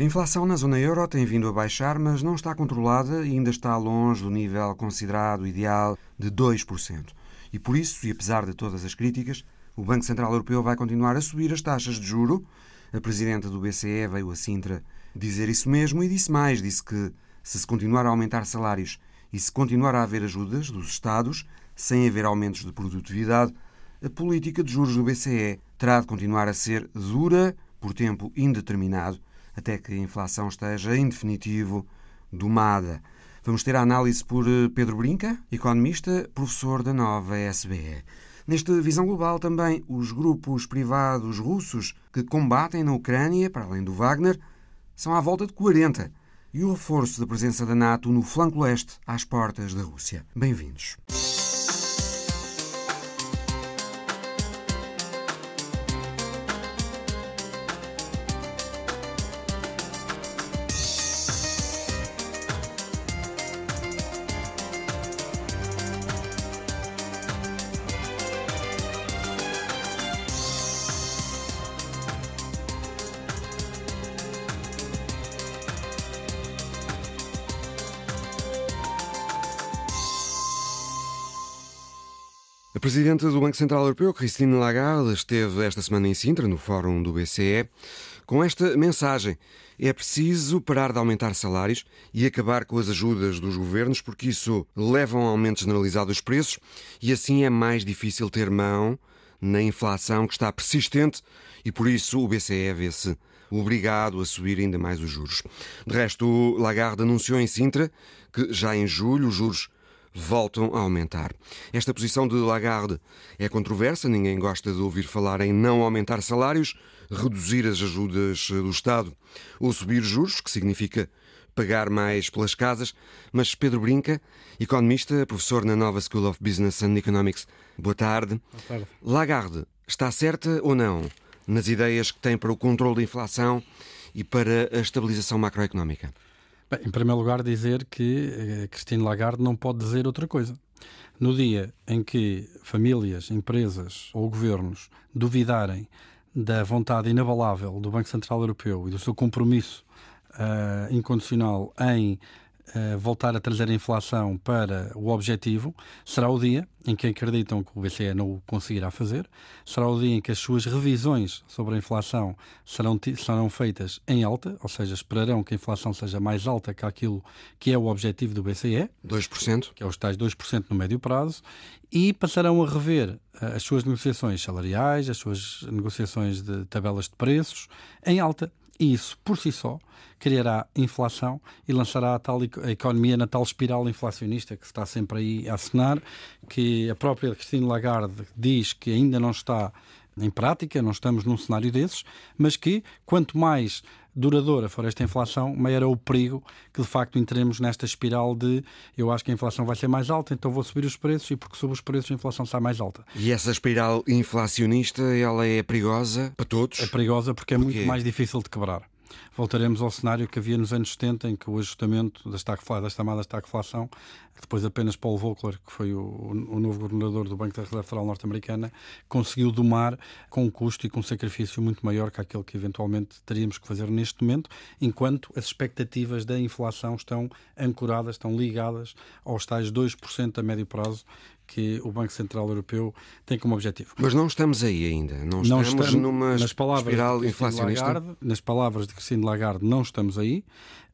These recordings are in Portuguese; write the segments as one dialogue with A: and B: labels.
A: A inflação na zona euro tem vindo a baixar, mas não está controlada e ainda está longe do nível considerado ideal de 2%. E por isso, e apesar de todas as críticas, o Banco Central Europeu vai continuar a subir as taxas de juro. A presidenta do BCE veio a Sintra dizer isso mesmo e disse mais, disse que se se continuar a aumentar salários e se continuar a haver ajudas dos Estados, sem haver aumentos de produtividade, a política de juros do BCE terá de continuar a ser dura por tempo indeterminado até que a inflação esteja, em definitivo, domada. Vamos ter a análise por eh, Pedro Brinca, economista, professor da nova SBE. Nesta visão global, também os grupos privados russos que combatem na Ucrânia, para além do Wagner, são à volta de 40. E o reforço da presença da NATO no flanco leste, às portas da Rússia. Bem-vindos. A Presidente do Banco Central Europeu, Christine Lagarde, esteve esta semana em Sintra, no Fórum do BCE, com esta mensagem. É preciso parar de aumentar salários e acabar com as ajudas dos governos, porque isso leva a um aumento generalizado dos preços e assim é mais difícil ter mão na inflação que está persistente e por isso o BCE vê-se obrigado a subir ainda mais os juros. De resto, Lagarde anunciou em Sintra que já em julho os juros voltam a aumentar. Esta posição de Lagarde é controversa, ninguém gosta de ouvir falar em não aumentar salários, reduzir as ajudas do Estado ou subir juros, que significa pagar mais pelas casas. Mas Pedro Brinca, economista, professor na Nova School of Business and Economics, boa tarde.
B: Boa tarde.
A: Lagarde está certa ou não nas ideias que tem para o controle da inflação e para a estabilização macroeconómica?
B: Bem, em primeiro lugar, dizer que eh, Christine Lagarde não pode dizer outra coisa. No dia em que famílias, empresas ou governos duvidarem da vontade inabalável do Banco Central Europeu e do seu compromisso uh, incondicional em uh, voltar a trazer a inflação para o objetivo, será o dia em que acreditam que o BCE não o conseguirá fazer, será o dia em que as suas revisões sobre a inflação serão, serão feitas em alta, ou seja, esperarão que a inflação seja mais alta que aquilo que é o objetivo do BCE,
A: 2%,
B: que é os tais 2% no médio prazo, e passarão a rever uh, as suas negociações salariais, as suas negociações de tabelas de preços em alta. E isso, por si só, criará inflação e lançará a, tal, a economia na tal espiral inflacionista que está sempre aí a assinar, que a própria Christine Lagarde diz que ainda não está em prática, não estamos num cenário desses, mas que quanto mais duradoura for esta inflação, maior é o perigo que de facto entremos nesta espiral de eu acho que a inflação vai ser mais alta, então vou subir os preços e porque subo os preços a inflação sai mais alta.
A: E essa espiral inflacionista, ela é perigosa para todos?
B: É perigosa porque é Por muito mais difícil de quebrar voltaremos ao cenário que havia nos anos 70, em que o ajustamento da, chamada estagflação, que depois apenas Paul Volcker, que foi o, o novo governador do Banco da Reserva Federal norte-americana, conseguiu domar com um custo e com um sacrifício muito maior que aquele que eventualmente teríamos que fazer neste momento, enquanto as expectativas da inflação estão ancoradas, estão ligadas aos tais 2% a médio prazo que o Banco Central Europeu tem como objetivo.
A: Mas não estamos aí ainda. Não, não estamos, estamos numa nas palavras espiral inflacionista.
B: Lagarde, nas palavras de Christine Lagarde, não estamos aí.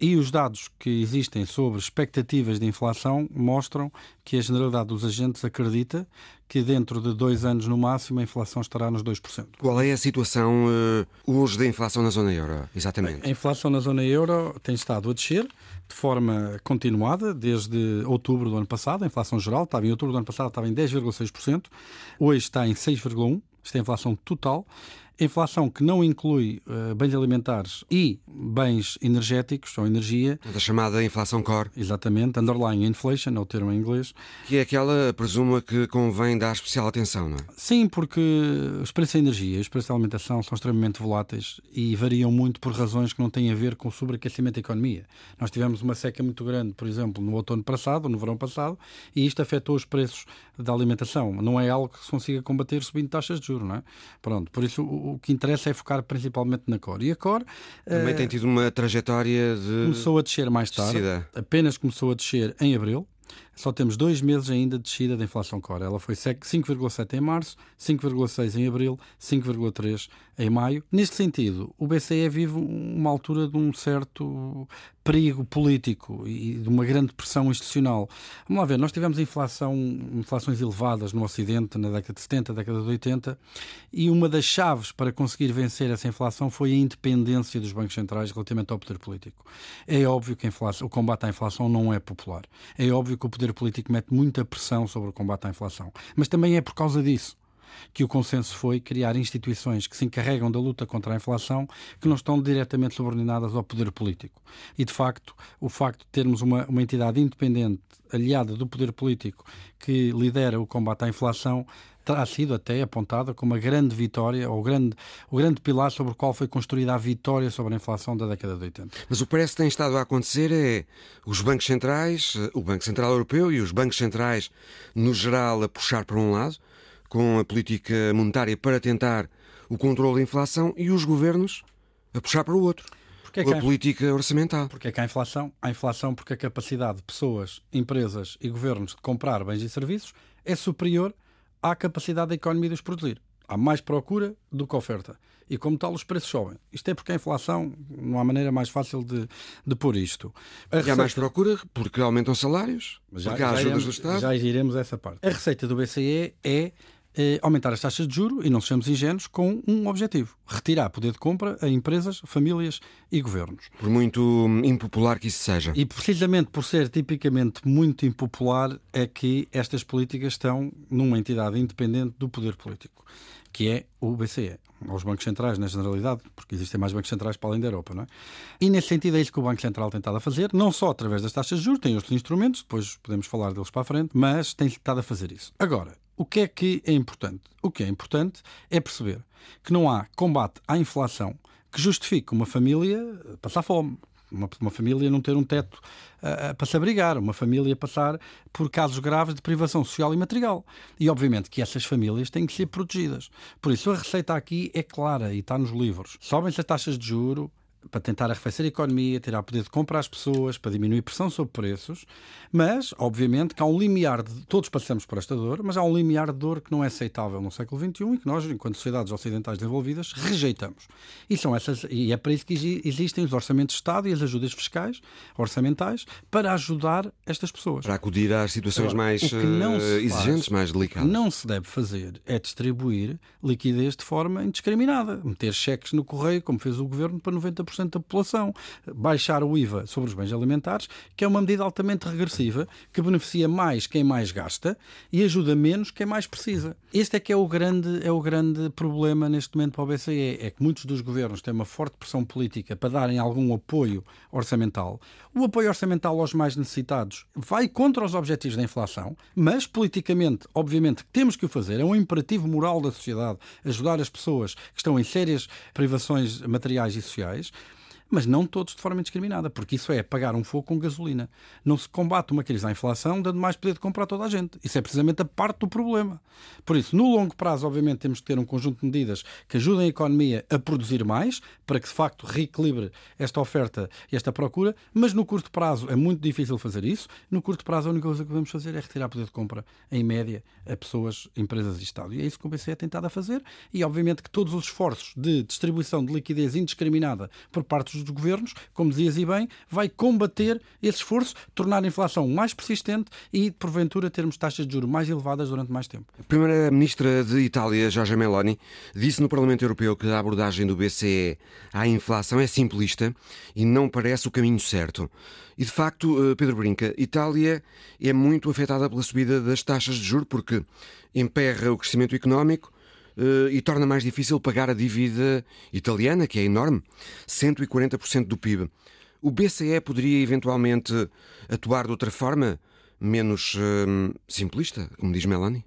B: E os dados que existem sobre expectativas de inflação mostram que a generalidade dos agentes acredita que dentro de dois anos no máximo a inflação estará nos 2%.
A: Qual é a situação uh, hoje da inflação na zona euro, exatamente?
B: A inflação na zona euro tem estado a descer de forma continuada desde outubro do ano passado. A inflação geral estava em outubro do ano passado estava em 10,6%, hoje está em 6,1%. Isto é a inflação total. Inflação que não inclui uh, bens alimentares e bens energéticos ou energia.
A: Da chamada inflação core.
B: Exatamente, underlying inflation, é o termo em inglês.
A: Que é aquela, presuma, que convém dar especial atenção, não é?
B: Sim, porque os preços da energia e os preços da alimentação são extremamente voláteis e variam muito por razões que não têm a ver com o sobreaquecimento da economia. Nós tivemos uma seca muito grande, por exemplo, no outono passado, no verão passado, e isto afetou os preços da alimentação. Não é algo que se consiga combater subindo taxas de juros, não é? Pronto, por isso o que interessa é focar principalmente na Core. E a Core.
A: Também uh, tem tido uma trajetória de.
B: Começou a descer mais tarde. Apenas começou a descer em abril. Só temos dois meses ainda de descida da inflação core. Ela foi 5,7 em março, 5,6 em abril, 5,3 em maio. Neste sentido, o BCE vive uma altura de um certo perigo político e de uma grande pressão institucional. Vamos lá ver, nós tivemos inflação, inflações elevadas no Ocidente na década de 70, década de 80, e uma das chaves para conseguir vencer essa inflação foi a independência dos bancos centrais relativamente ao poder político. É óbvio que inflação, o combate à inflação não é popular. É óbvio que o poder político mete muita pressão sobre o combate à inflação. Mas também é por causa disso que o consenso foi criar instituições que se encarregam da luta contra a inflação que não estão diretamente subordinadas ao poder político. E, de facto, o facto de termos uma, uma entidade independente, aliada do poder político, que lidera o combate à inflação, terá sido até apontada como a grande vitória, ou o grande, o grande pilar sobre o qual foi construída a vitória sobre a inflação da década de 80.
A: Mas o que parece que tem estado a acontecer é os bancos centrais, o Banco Central Europeu e os bancos centrais, no geral, a puxar para um lado, com a política monetária para tentar o controle da inflação e os governos a puxar para o outro. Porque é a política orçamental.
B: Porque é que há inflação? Há inflação porque a capacidade de pessoas, empresas e governos de comprar bens e serviços é superior à capacidade da economia de os produzir. Há mais procura do que oferta. E como tal, os preços sobem. Isto é porque a inflação não há maneira mais fácil de, de pôr isto.
A: A e receita... há mais procura porque aumentam salários, já, porque há ajudas iremos, do Estado.
B: Já iremos a essa parte. A receita do BCE é eh, aumentar as taxas de juro e não sejamos ingênuos com um objetivo: retirar poder de compra a empresas, famílias e governos.
A: Por muito impopular que isso seja.
B: E precisamente por ser tipicamente muito impopular é que estas políticas estão numa entidade independente do poder político, que é o BCE aos bancos centrais, na generalidade, porque existem mais bancos centrais para além da Europa, não é? E nesse sentido é isso que o Banco Central tem estado a fazer, não só através das taxas de juros, tem outros instrumentos, depois podemos falar deles para a frente, mas tem estado a fazer isso. Agora, o que é que é importante? O que é importante é perceber que não há combate à inflação que justifique uma família passar fome, uma, uma família não ter um teto uh, para se abrigar, uma família passar por casos graves de privação social e material. E obviamente que essas famílias têm que ser protegidas. Por isso a receita aqui é clara e está nos livros. Sobem-se as taxas de juro, para tentar arrefecer a economia, tirar poder de compra às pessoas, para diminuir pressão sobre preços, mas, obviamente, que há um limiar de. Todos passamos por esta dor, mas há um limiar de dor que não é aceitável no século XXI e que nós, enquanto sociedades ocidentais desenvolvidas, rejeitamos. E, são essas, e é para isso que existem os orçamentos de Estado e as ajudas fiscais, orçamentais, para ajudar estas pessoas.
A: Para acudir às situações Agora, mais uh, exigentes, mais delicadas.
B: Não se deve fazer é distribuir liquidez de forma indiscriminada. Meter cheques no correio, como fez o governo, para 90% da população. Baixar o IVA sobre os bens alimentares, que é uma medida altamente regressiva, que beneficia mais quem mais gasta e ajuda menos quem mais precisa. Este é que é o grande, é o grande problema neste momento para o BCE, é que muitos dos governos têm uma forte pressão política para darem algum apoio orçamental. O apoio orçamental aos mais necessitados vai contra os objetivos da inflação, mas politicamente, obviamente, temos que o fazer. É um imperativo moral da sociedade ajudar as pessoas que estão em sérias privações materiais e sociais mas não todos de forma indiscriminada, porque isso é pagar um fogo com gasolina. Não se combate uma crise da inflação dando mais poder de compra a toda a gente. Isso é precisamente a parte do problema. Por isso, no longo prazo, obviamente, temos que ter um conjunto de medidas que ajudem a economia a produzir mais, para que de facto reequilibre esta oferta e esta procura, mas no curto prazo é muito difícil fazer isso. No curto prazo, a única coisa que podemos fazer é retirar poder de compra, em média, a pessoas, empresas e Estado. E é isso que o BCE é tentado a fazer. E, obviamente, que todos os esforços de distribuição de liquidez indiscriminada por parte dos governos, como dizias e bem, vai combater esse esforço, tornar a inflação mais persistente e, porventura, termos taxas de juros mais elevadas durante mais tempo.
A: A Primeira-Ministra de Itália, Giorgia Meloni, disse no Parlamento Europeu que a abordagem do BCE à inflação é simplista e não parece o caminho certo. E, de facto, eh, Pedro Brinca, Itália é muito afetada pela subida das taxas de juros porque emperra o crescimento económico e torna mais difícil pagar a dívida italiana, que é enorme 140% do PIB. O BCE poderia eventualmente atuar de outra forma, menos uh, simplista, como diz Melanie?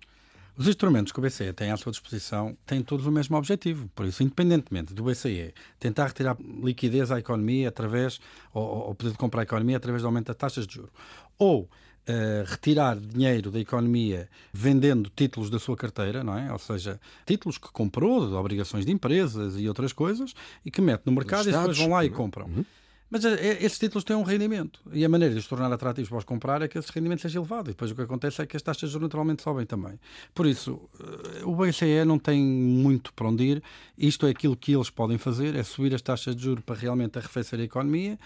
B: Os instrumentos que o BCE tem à sua disposição têm todos o mesmo objetivo. Por isso, independentemente do BCE tentar retirar liquidez à economia através, ou, ou poder comprar a economia através do aumento das taxas de juros, ou uh, retirar dinheiro da economia vendendo títulos da sua carteira, não é? Ou seja, títulos que comprou, de obrigações de empresas e outras coisas, e que mete no mercado e depois vão lá e compram. Uhum. Mas eh, eh, esses títulos têm um rendimento e a maneira de os tornar atrativos para os comprar é que esse rendimento seja elevado. E depois o que acontece é que as taxas naturalmente sobem também. Por isso, eh, o BCE não tem muito para onde ir. Isto é aquilo que eles podem fazer, é subir as taxas de juros para realmente arrefecer a economia.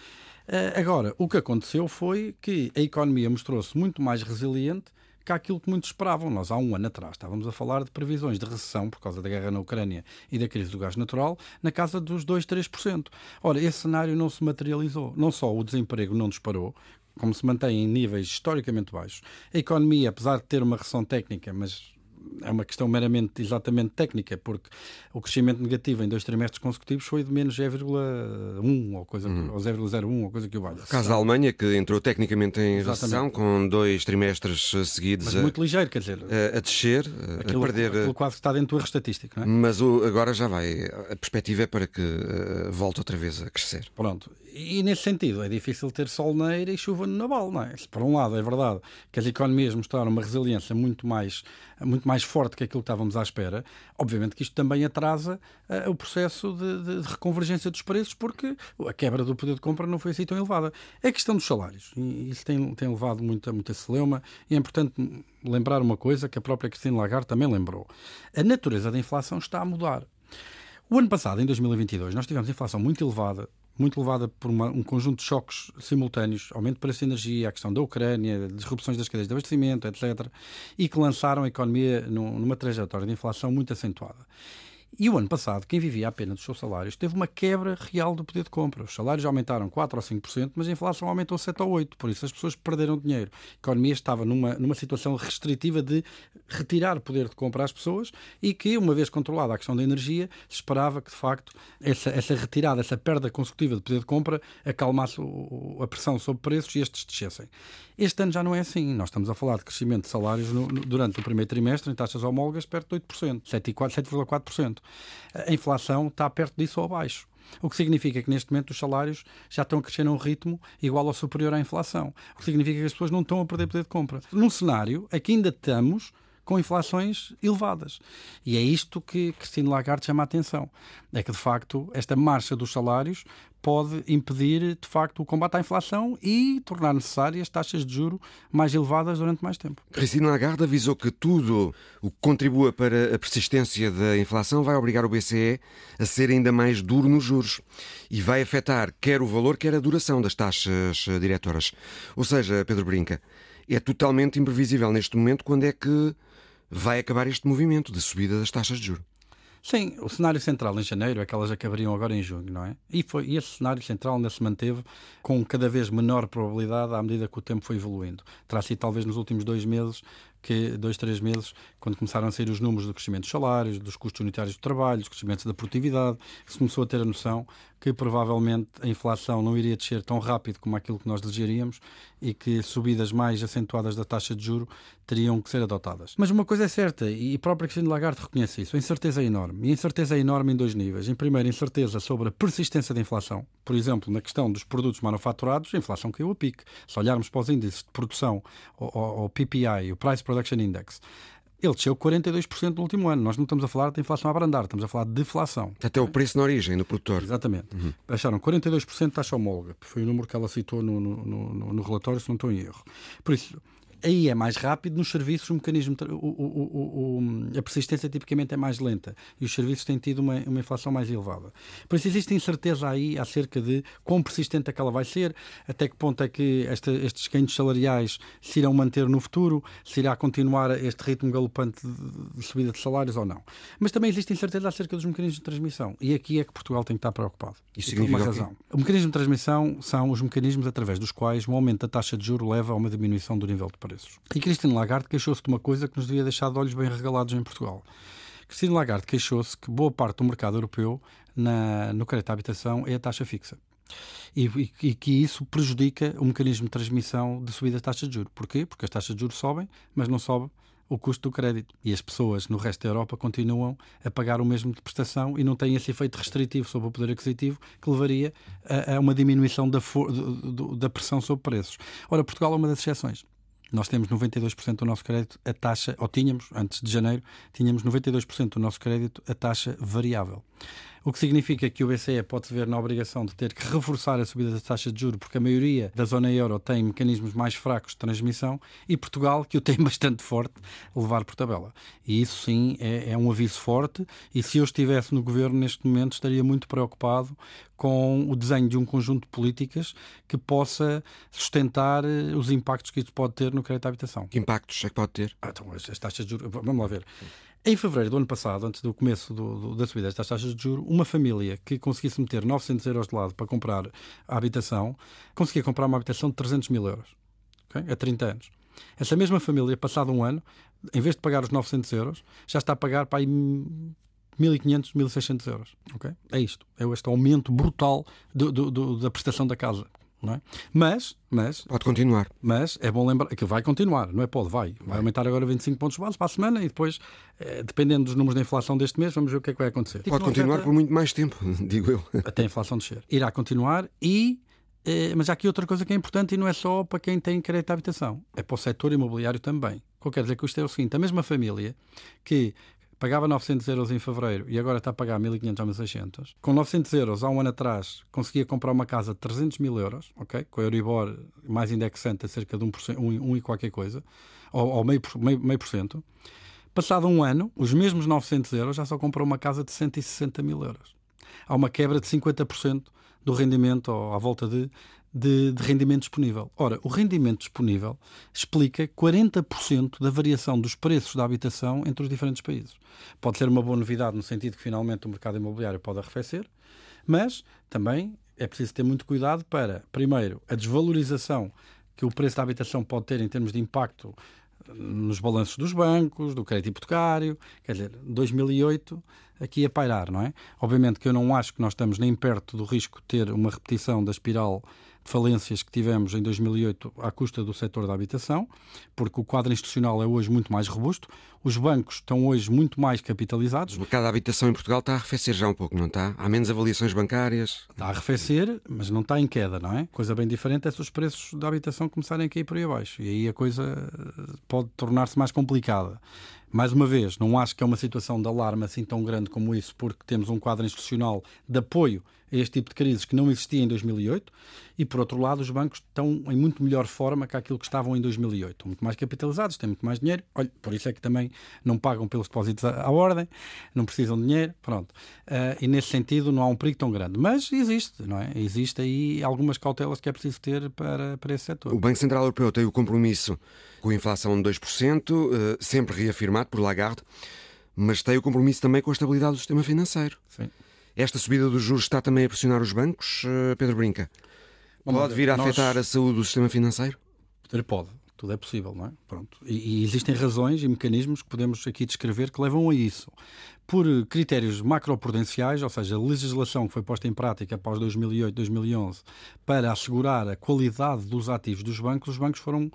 B: Agora, o que aconteceu foi que a economia mostrou-se muito mais resiliente que aquilo que muitos esperavam. Nós, há um ano atrás, estávamos a falar de previsões de recessão por causa da guerra na Ucrânia e da crise do gás natural na casa dos 2, 3%. Ora, esse cenário não se materializou. Não só o desemprego não disparou, como se mantém em níveis historicamente baixos. A economia, apesar de ter uma recessão técnica, mas é uma questão meramente exatamente técnica, porque o crescimento negativo em dois trimestres consecutivos foi de menos 0,1 ou coisa uhum. ou 0,01 ou coisa que o valha.
A: Caso da Alemanha, que entrou tecnicamente em recessão com dois trimestres seguidos
B: Mas muito ligeiro, quer dizer,
A: a, a descer,
B: aquilo,
A: a perder.
B: Aquilo quase está dentro do erro estatístico, não é?
A: Mas o, agora já vai. A perspectiva é para que uh, volte outra vez a crescer.
B: Pronto. E nesse sentido, é difícil ter sol na eira e chuva no naval, não é? Por um lado, é verdade que as economias mostraram uma resiliência muito mais, muito mais forte que aquilo que estávamos à espera. Obviamente que isto também atrasa uh, o processo de, de, de, reconvergência dos preços, porque a quebra do poder de compra não foi assim tão elevada. É a questão dos salários. Isso tem, tem levado muita, muita celeuma. E é importante lembrar uma coisa que a própria Cristina Lagarde também lembrou. A natureza da inflação está a mudar. O ano passado, em 2022, nós tivemos inflação muito elevada, muito levada por uma, um conjunto de choques simultâneos, aumento de preço de energia, a questão da Ucrânia, disrupções das cadeias de abastecimento, etc., e que lançaram a economia numa trajetória de inflação muito acentuada. E o ano passado, quem vivia apenas dos seus salários teve uma quebra real do poder de compra. Os salários aumentaram 4 ou 5%, mas a inflação aumentou 7 ou 8%. Por isso as pessoas perderam dinheiro. A economia estava numa, numa situação restritiva de retirar poder de compra às pessoas e que, uma vez controlada a questão da energia, se esperava que, de facto, essa, essa retirada, essa perda consecutiva de poder de compra acalmasse a pressão sobre preços e estes descessem. Este ano já não é assim. Nós estamos a falar de crescimento de salários no, no, durante o primeiro trimestre em taxas homólogas perto de 8%, 7,4%. A inflação está perto disso ou abaixo. O que significa que neste momento os salários já estão a crescer a um ritmo igual ou superior à inflação. O que significa que as pessoas não estão a perder poder de compra. Num cenário em que ainda estamos com inflações elevadas. E é isto que Cristina Lagarde chama a atenção. É que, de facto, esta marcha dos salários pode impedir, de facto, o combate à inflação e tornar necessárias taxas de juro mais elevadas durante mais tempo.
A: Cristina Lagarde avisou que tudo o que contribua para a persistência da inflação vai obrigar o BCE a ser ainda mais duro nos juros e vai afetar quer o valor, quer a duração das taxas diretoras. Ou seja, Pedro Brinca, é totalmente imprevisível neste momento quando é que vai acabar este movimento de subida das taxas de juros.
B: Sim, o cenário central em janeiro é que elas acabariam agora em junho, não é? E, foi, e esse cenário central ainda se manteve com cada vez menor probabilidade à medida que o tempo foi evoluindo. Terá sido talvez nos últimos dois meses que dois, três meses, quando começaram a sair os números do crescimento dos salários, dos custos unitários do trabalho, dos crescimentos da produtividade, se começou a ter a noção que provavelmente a inflação não iria descer tão rápido como aquilo que nós desejaríamos e que subidas mais acentuadas da taxa de juro teriam que ser adotadas. Mas uma coisa é certa, e a própria Cristina Lagarde reconhece isso, a incerteza é enorme. E a incerteza é enorme em dois níveis. Em primeiro, incerteza sobre a persistência da inflação. Por exemplo, na questão dos produtos manufaturados, a inflação caiu a pique. Se olharmos para os índices de produção, o PPI, o Price Production Index, ele desceu 42% no último ano. Nós não estamos a falar de inflação a abrandar, estamos a falar de deflação.
A: Até o preço na origem do produtor.
B: Exatamente. Uhum. Baixaram 42% de taxa homóloga. Foi o número que ela citou no, no, no, no relatório, se não estou em erro. Por isso, aí é mais rápido, nos serviços o mecanismo, o, o, o, a persistência tipicamente é mais lenta e os serviços têm tido uma, uma inflação mais elevada. Por isso existe incerteza aí acerca de quão persistente é que ela vai ser, até que ponto é que esta, estes ganhos salariais se irão manter no futuro, se irá continuar este ritmo galopante de, de subida de salários ou não. Mas também existe incerteza acerca dos mecanismos de transmissão e aqui é que Portugal tem que estar preocupado.
A: Isso significa uma razão.
B: O mecanismo de transmissão são os mecanismos através dos quais o aumento da taxa de juro leva a uma diminuição do nível de preço preços. E Cristina Lagarde queixou-se de uma coisa que nos devia deixar de olhos bem regalados em Portugal. Cristina Lagarde queixou-se que boa parte do mercado europeu na, no crédito à habitação é a taxa fixa. E, e, e, que isso prejudica o mecanismo de transmissão de subida das taxas de juros. Porquê? Porque as taxas de juros sobem, mas não sobe o custo do crédito. E as pessoas no resto da Europa continuam a pagar o mesmo de prestação e não têm esse efeito restritivo sobre o poder aquisitivo que levaria a, a uma diminuição da, for, da pressão sobre preços. Ora, Portugal é uma das exceções. Nós temos 92% do nosso crédito a taxa, ou tínhamos, antes de janeiro, tínhamos 92% do nosso crédito a taxa variável. O que significa que o BCE pode se ver na obrigação de ter que reforçar a subida das taxas de juros, porque a maioria da zona euro tem mecanismos mais fracos de transmissão e Portugal, que o tem bastante forte, levar por tabela. E isso sim é, é um aviso forte. E se eu estivesse no governo neste momento, estaria muito preocupado com o desenho de um conjunto de políticas que possa sustentar eh, os impactos que isso pode ter no crédito à habitação.
A: Que impactos é que pode ter?
B: Ah, então, as, as taxas de juros. Vamos lá ver. Em fevereiro do ano passado, antes do começo do, do, da subida das taxas de juros, uma família que conseguisse meter 900 euros de lado para comprar a habitação, conseguia comprar uma habitação de 300 mil euros, okay? a 30 anos. Essa mesma família, passado um ano, em vez de pagar os 900 euros, já está a pagar para aí 1.500, 1.600 euros. Okay? É isto. É este aumento brutal do, do, da prestação da casa. Não é? Mas, mas.
A: Pode continuar.
B: Mas é bom lembrar que vai continuar, não é? Pode, vai. Vai aumentar agora 25 pontos base para a semana e depois, eh, dependendo dos números da inflação deste mês, vamos ver o que é que vai acontecer.
A: Pode continuar afeta... por muito mais tempo, digo eu.
B: Até a inflação descer. Irá continuar e. Eh, mas há aqui outra coisa que é importante e não é só para quem tem crédito à habitação, é para o setor imobiliário também. O que eu quero dizer que isto é o seguinte: a mesma família que pagava 900 euros em fevereiro e agora está a pagar 1.500 ou 1.600. Com 900 euros, há um ano atrás, conseguia comprar uma casa de 300 mil euros, ok? Com a Euribor mais indexante a cerca de 1%, 1, 1 e qualquer coisa, ou, ou meio, meio, meio por cento. Passado um ano, os mesmos 900 euros já só comprou uma casa de 160 mil euros. Há uma quebra de 50% do rendimento, ou à volta de, de, de, rendimento disponível. Ora, o rendimento disponível explica 40% da variação dos preços da habitação entre os diferentes países. Pode ser uma boa novidade no sentido que finalmente o mercado imobiliário pode arrefecer, mas também é preciso ter muito cuidado para, primeiro, a desvalorização que o preço da habitação pode ter em termos de impacto nos balanços dos bancos, do crédito hipotecário, quer dizer, 2008 aqui a pairar, não é? Obviamente que eu não acho que nós estamos nem perto do risco de ter uma repetição da espiral falências que tivemos em 2008 à custa do setor da habitação, porque o quadro institucional é hoje muito mais robusto, os bancos estão hoje muito mais capitalizados.
A: O mercado da habitação em Portugal está a arrefecer já um pouco, não está? Há menos avaliações bancárias.
B: Está a arrefecer, mas não está em queda, não é? Coisa bem diferente é se os preços da habitação começarem a cair por aí abaixo. E aí a coisa pode tornar-se mais complicada. Mais uma vez, não acho que é uma situação de alarme assim tão grande como isso, porque temos um quadro institucional de apoio a este tipo de crises que não existia em 2008 e, por outro lado, os bancos estão em muito melhor forma que aquilo que estavam em 2008. Estão muito mais capitalizados, têm muito mais dinheiro. Olha, por isso é que também não pagam pelos depósitos à, ordem, não precisam de dinheiro, pronto. Uh, e nesse sentido não há um perigo tão grande. Mas existe, não é? Existe aí algumas cautelas que é preciso ter para, para esse setor.
A: O Banco Central Europeu tem o compromisso com a inflação de 2%, uh, sempre reafirmado por Lagarde, mas tem o compromisso também com a estabilidade do sistema financeiro.
B: Sim.
A: Esta subida dos juros está também a pressionar os bancos, eh, Pedro Brinca? Pode vir a nós... afetar a saúde do sistema financeiro?
B: Pode, tudo é possível, não é? Pronto. E, e, existem razões e mecanismos que podemos aqui descrever que levam a isso. Por critérios macroprudenciais, ou seja, a legislação que foi posta em prática após 2008, 2011, para assegurar a qualidade dos ativos dos bancos, os bancos foram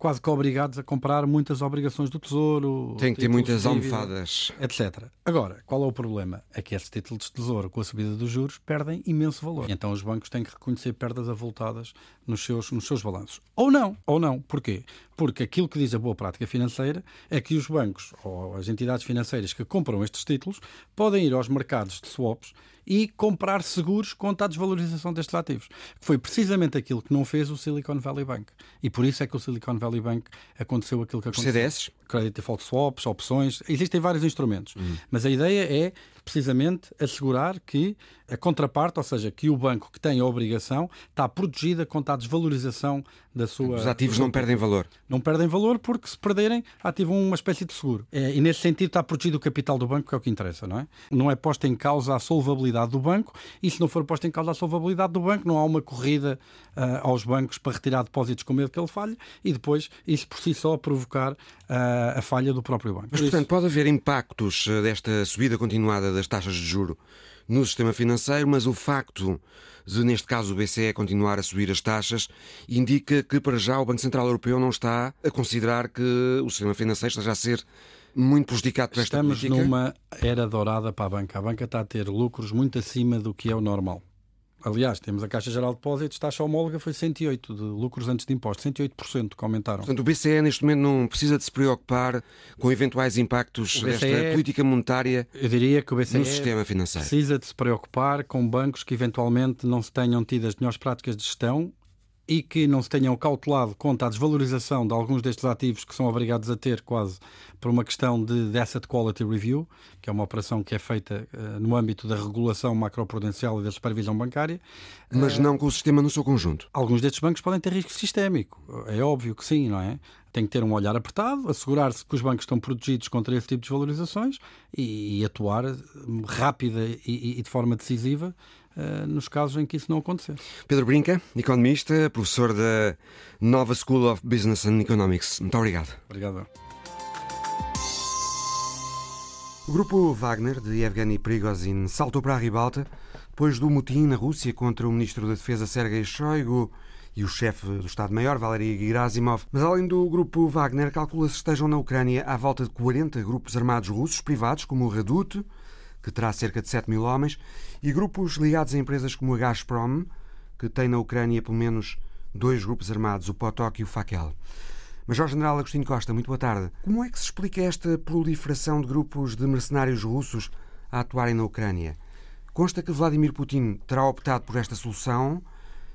B: quase que obrigados a comprar muitas obrigações do Tesouro.
A: Tem que ter muitas almofadas.
B: Etc. Agora, qual é o problema? É que esses títulos de Tesouro, com a subida dos juros, perdem imenso valor. E então os bancos têm que reconhecer perdas avultadas nos seus, nos seus balanços. Ou não, ou não. Porquê? Porque aquilo que diz a boa prática financeira é que os bancos ou as entidades financeiras que compram estes títulos podem ir aos mercados de swaps e comprar seguros contra a desvalorização destes ativos. Foi precisamente aquilo que não fez o Silicon Valley Bank. E por isso é que o Silicon Valley Bank aconteceu aquilo que aconteceu.
A: CDS?
B: Credit Default Swaps, opções, existem vários instrumentos. Uhum. Mas a ideia é precisamente assegurar que a contraparte, ou seja, que o banco que tem a obrigação, está protegida contra a desvalorização da sua.
A: Os ativos não perdem valor.
B: Não perdem valor porque, se perderem, ativam uma espécie de seguro. É, e nesse sentido está protegido o capital do banco, que é o que interessa, não é? Não é posta em causa a solvabilidade do banco e, se não for posta em causa a solvabilidade do banco, não há uma corrida uh, aos bancos para retirar depósitos com medo que ele falhe e depois isso por si só provocar uh, a falha do próprio banco.
A: Mas, portanto, pode haver impactos ah, desta subida continuada das taxas de juro no sistema financeiro, mas o facto de, neste caso, o BCE continuar a subir as taxas indica que, para já, o Banco Central Europeu não está a considerar que o sistema financeiro esteja a ser muito prejudicado por esta
B: Estamos
A: política.
B: numa era dourada para a banca. A banca está a ter lucros muito acima do que é o normal. Aliás, temos a Caixa Geral de Depósitos, taxa homóloga foi 108 de lucros antes de impostos, 108% que aumentaram.
A: Portanto, o BCE neste momento não precisa de se preocupar com eventuais impactos BCE, desta política monetária
B: eu diria que o BCE
A: no sistema financeiro.
B: Precisa de se preocupar com bancos que eventualmente não se tenham tido as melhores práticas de gestão e que não se tenham cautelado contra a desvalorização de alguns destes ativos que são obrigados a ter quase por uma questão de, de Asset Quality Review, que é uma operação que é feita uh, no âmbito da regulação macroprudencial e da supervisão bancária.
A: Mas uh, não com o sistema no seu conjunto.
B: Alguns destes bancos podem ter risco sistémico, é óbvio que sim, não é? Tem que ter um olhar apertado, assegurar-se que os bancos estão protegidos contra esse tipo de desvalorizações e, e atuar rápida e, e de forma decisiva eh, nos casos em que isso não acontecer.
A: Pedro Brinca, economista, professor da Nova School of Business and Economics. Muito obrigado.
B: Obrigado.
A: O grupo Wagner, de Evgeny Prigozhin, saltou para a ribalta depois do motim na Rússia contra o ministro da Defesa Sergei Shoigu e o chefe do Estado-Maior, Valery Gerasimov. Mas além do grupo Wagner, calcula-se que estejam na Ucrânia à volta de 40 grupos armados russos privados, como o Radut, que terá cerca de 7 mil homens, e grupos ligados a empresas como a Gazprom, que tem na Ucrânia pelo menos dois grupos armados, o Potok e o Fakel. Major-General Agostinho Costa, muito boa tarde. Como é que se explica esta proliferação de grupos de mercenários russos a atuarem na Ucrânia? Consta que Vladimir Putin terá optado por esta solução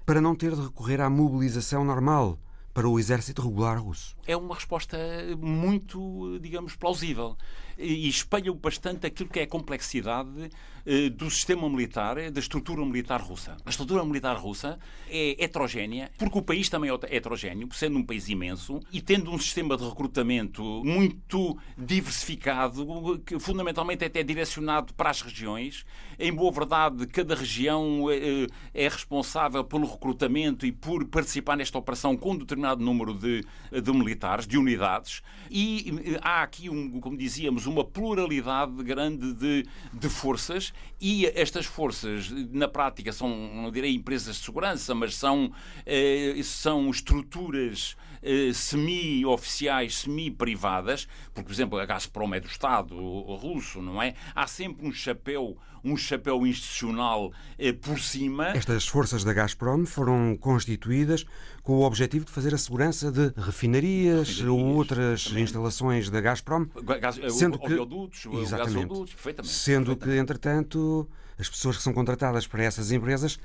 A: para não ter de recorrer à mobilização normal para o exército regular russo.
C: É uma resposta muito, digamos, plausível e espelha bastante aquilo que é a complexidade eh, do sistema militar, da estrutura militar russa. A estrutura militar russa é heterogénea, porque o país também é heterogéneo, sendo um país imenso e tendo um sistema de recrutamento muito diversificado, que fundamentalmente é até direcionado para as regiões. Em boa verdade, cada região eh, é responsável pelo recrutamento e por participar nesta operação com um determinado número de, de militares, de unidades. E eh, há aqui, um, como dizíamos, uma pluralidade grande de, de forças e estas forças, na prática, são, não direi empresas de segurança, mas são, eh, são estruturas eh, semi-oficiais, semi-privadas, porque, por exemplo, a Gazprom é do Estado russo, não é? Há sempre um chapéu, um chapéu institucional eh, por cima.
A: Estas forças da Gazprom foram constituídas com o objetivo de fazer a segurança de refinarias, refinarias ou outras também. instalações da Gazprom,
C: Gás, sendo que oleodutos, exatamente, perfeitamente,
A: sendo
C: perfeitamente.
A: que entretanto as pessoas que são contratadas para essas empresas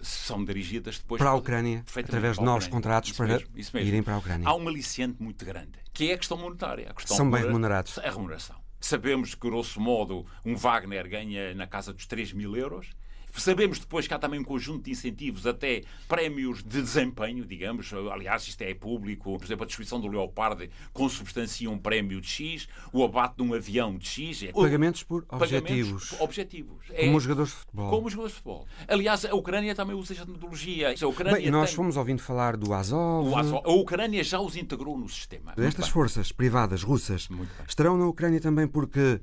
C: são dirigidas depois
A: para a Ucrânia, através de novos contratos
C: isso
A: para
C: mesmo, mesmo.
A: irem para a Ucrânia.
C: Há um aliciente muito grande, que é a questão monetária. A questão
A: são bem remunerados.
C: A remuneração. Sabemos que, grosso modo, um Wagner ganha na casa dos 3 mil euros Sabemos depois que há também um conjunto de incentivos, até prémios de desempenho, digamos. Aliás, isto é público. Por exemplo, a destruição do Leopard consubstancia um prémio de X, o abate de um avião de X.
A: É Pagamentos por objetivos.
C: Por objetivos.
A: É como os jogadores de futebol.
C: Como os jogadores de futebol. Aliás, a Ucrânia também usa esta metodologia. A Ucrânia
A: Bem, nós
C: tem...
A: fomos ouvindo falar do Azov.
C: Azov. A Ucrânia já os integrou no sistema.
A: Estas forças privadas russas estarão na Ucrânia também porque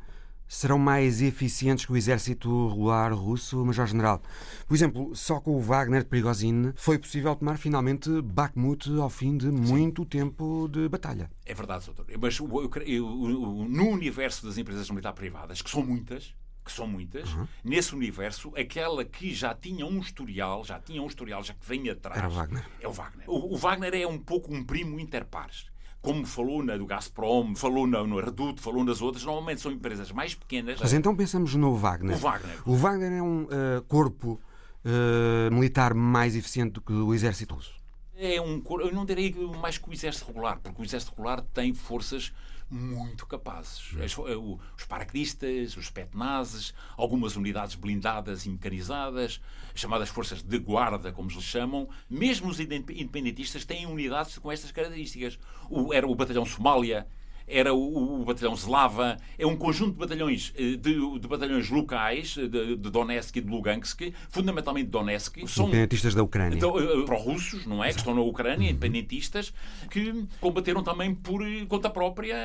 A: serão mais eficientes que o exército regular russo, Major-General. Por exemplo, só com o Wagner de Prigozhin foi possível tomar finalmente Bakhmut ao fim de muito Sim. tempo de batalha.
C: É verdade, doutor. Mas no universo das empresas militares privadas, que são muitas, que são muitas, uhum. nesse universo, aquela que já tinha um historial, já tinha um historial, já que vem atrás.
A: Era o Wagner.
C: É o Wagner. O, o Wagner é um pouco um primo interpares como falou na do Gazprom, falou na, no Reduto, falou nas outras, normalmente são empresas mais pequenas.
A: Mas então pensamos no Wagner.
C: O Wagner,
A: o Wagner é um uh, corpo uh, militar mais eficiente do que o exército russo.
C: É um, eu não direi mais que o exército regular, porque o exército regular tem forças muito capazes. Eh, os paraquedistas, os petnazes, algumas unidades blindadas e mecanizadas, chamadas forças de guarda, como se chamam, mesmo os independentistas têm unidades com estas características. O, era o batalhão Somália, era o, o, batalhão Slava, é um conjunto de batalhões, eh, de, de batalhões locais, eh, de, de, Donetsk e de Lugansk, fundamentalmente Donetsk.
A: São independentistas da Ucrânia.
C: Uh, pró-russos, não é? Que estão na Ucrânia, uhum. independentistas, que combateram também por conta própria,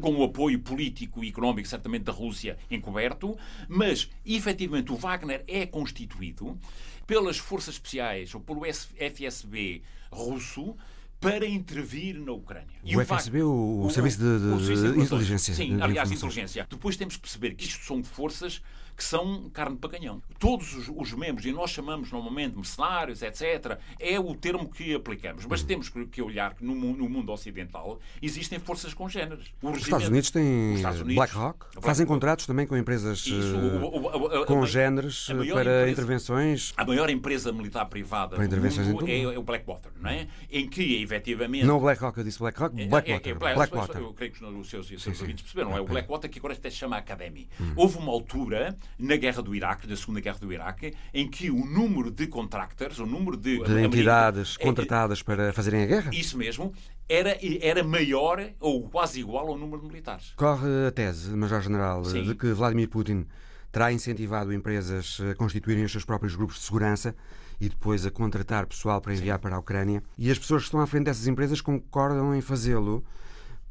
C: com o apoio político e económico, certamente, da Rússia encoberto, mas, efetivamente, o Wagner é constituído pelas forças especiais ou pelo FSB russo para intervir na Ucrânia.
A: E o, FSB, o, o, Serviço de, de, o serviço de, de Inteligência.
C: Sim, aliás, inteligência. Depois temos que perceber que isto são forças que são carne para canhão. Todos os, os membros, e nós chamamos normalmente mercenários, etc., é o termo que aplicamos. Mas temos que olhar que no, no mundo ocidental existem forças congêneres.
A: Os Estados Unidos têm BlackRock, fazem contratos também com empresas Isso, o, o, o, congêneres para empresa, intervenções.
C: A maior empresa militar privada para intervenções mundo é, é, o Blackwater, não é? Em que, efetivamente.
A: Não BlackRock, eu disse BlackRock, Blackwater. É, é, é,
C: Blackwater. Eu creio que os seus, seus ouvintes perceberam, não é? O Blackwater que agora até se chama Academy. Hum. Houve uma altura, na guerra do Iraque, na Segunda Guerra do Iraque, em que o número de contractors, o número de.
A: De entidades é, contratadas para fazerem a guerra?
C: Isso mesmo, era, era maior ou quase igual ao número de militares.
A: Corre a tese, Major-General, de que Vladimir Putin terá incentivado empresas a constituírem os seus próprios grupos de segurança e depois a contratar pessoal para enviar Sim. para a Ucrânia. E as pessoas que estão à frente dessas empresas concordam em fazê-lo,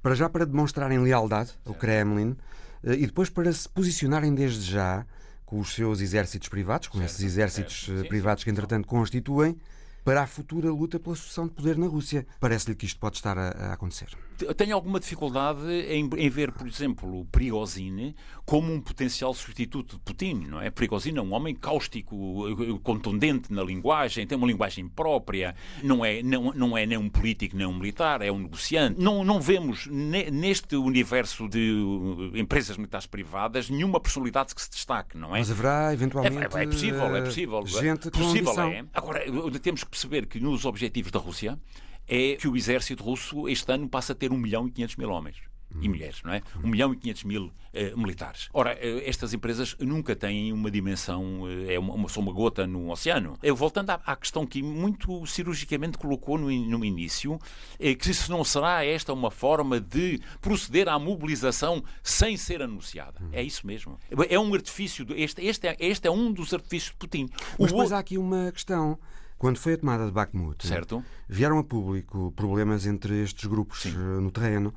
A: para já para demonstrarem lealdade ao Kremlin e depois para se posicionarem desde já com os seus exércitos privados, com certo, esses exércitos certo. Eh, privados que entretanto constituem, para a futura luta pela sucessão de poder na Rússia. Parece-lhe que isto pode estar a, a acontecer.
C: Tenho alguma dificuldade em, em, ver, por exemplo, o Prigozhin como um potencial substituto de Putin, não é? Prigozhin é um homem cáustico, contundente na linguagem, tem uma linguagem própria, não é, não, não é nem um político nem um militar, é um negociante. Não, não vemos neste universo de empresas militares privadas nenhuma personalidade que se destaque, não é?
A: Mas haverá eventualmente.
C: É, é possível, é possível.
A: Gente
C: possível é. Agora, temos que perceber que nos objetivos da Rússia é que o exército russo este ano passa a ter 1 milhão e 500 mil homens e mulheres, não é? 1 milhão e 500 mil uh, militares. Ora, uh, estas empresas nunca têm uma dimensão, uh, é uma, são uma gota no oceano. Eu, voltando à, à, questão que muito cirurgicamente colocou no, no início, que se não será esta uma forma de proceder à mobilização sem ser anunciada. É isso mesmo. É um artifício, este, este, é, este é um dos artifícios de Putin.
A: Mas depois há aqui uma questão. Quando foi a tomada de Bakhmut, certo. vieram a público problemas entre estes grupos Sim. Eh, no terreno.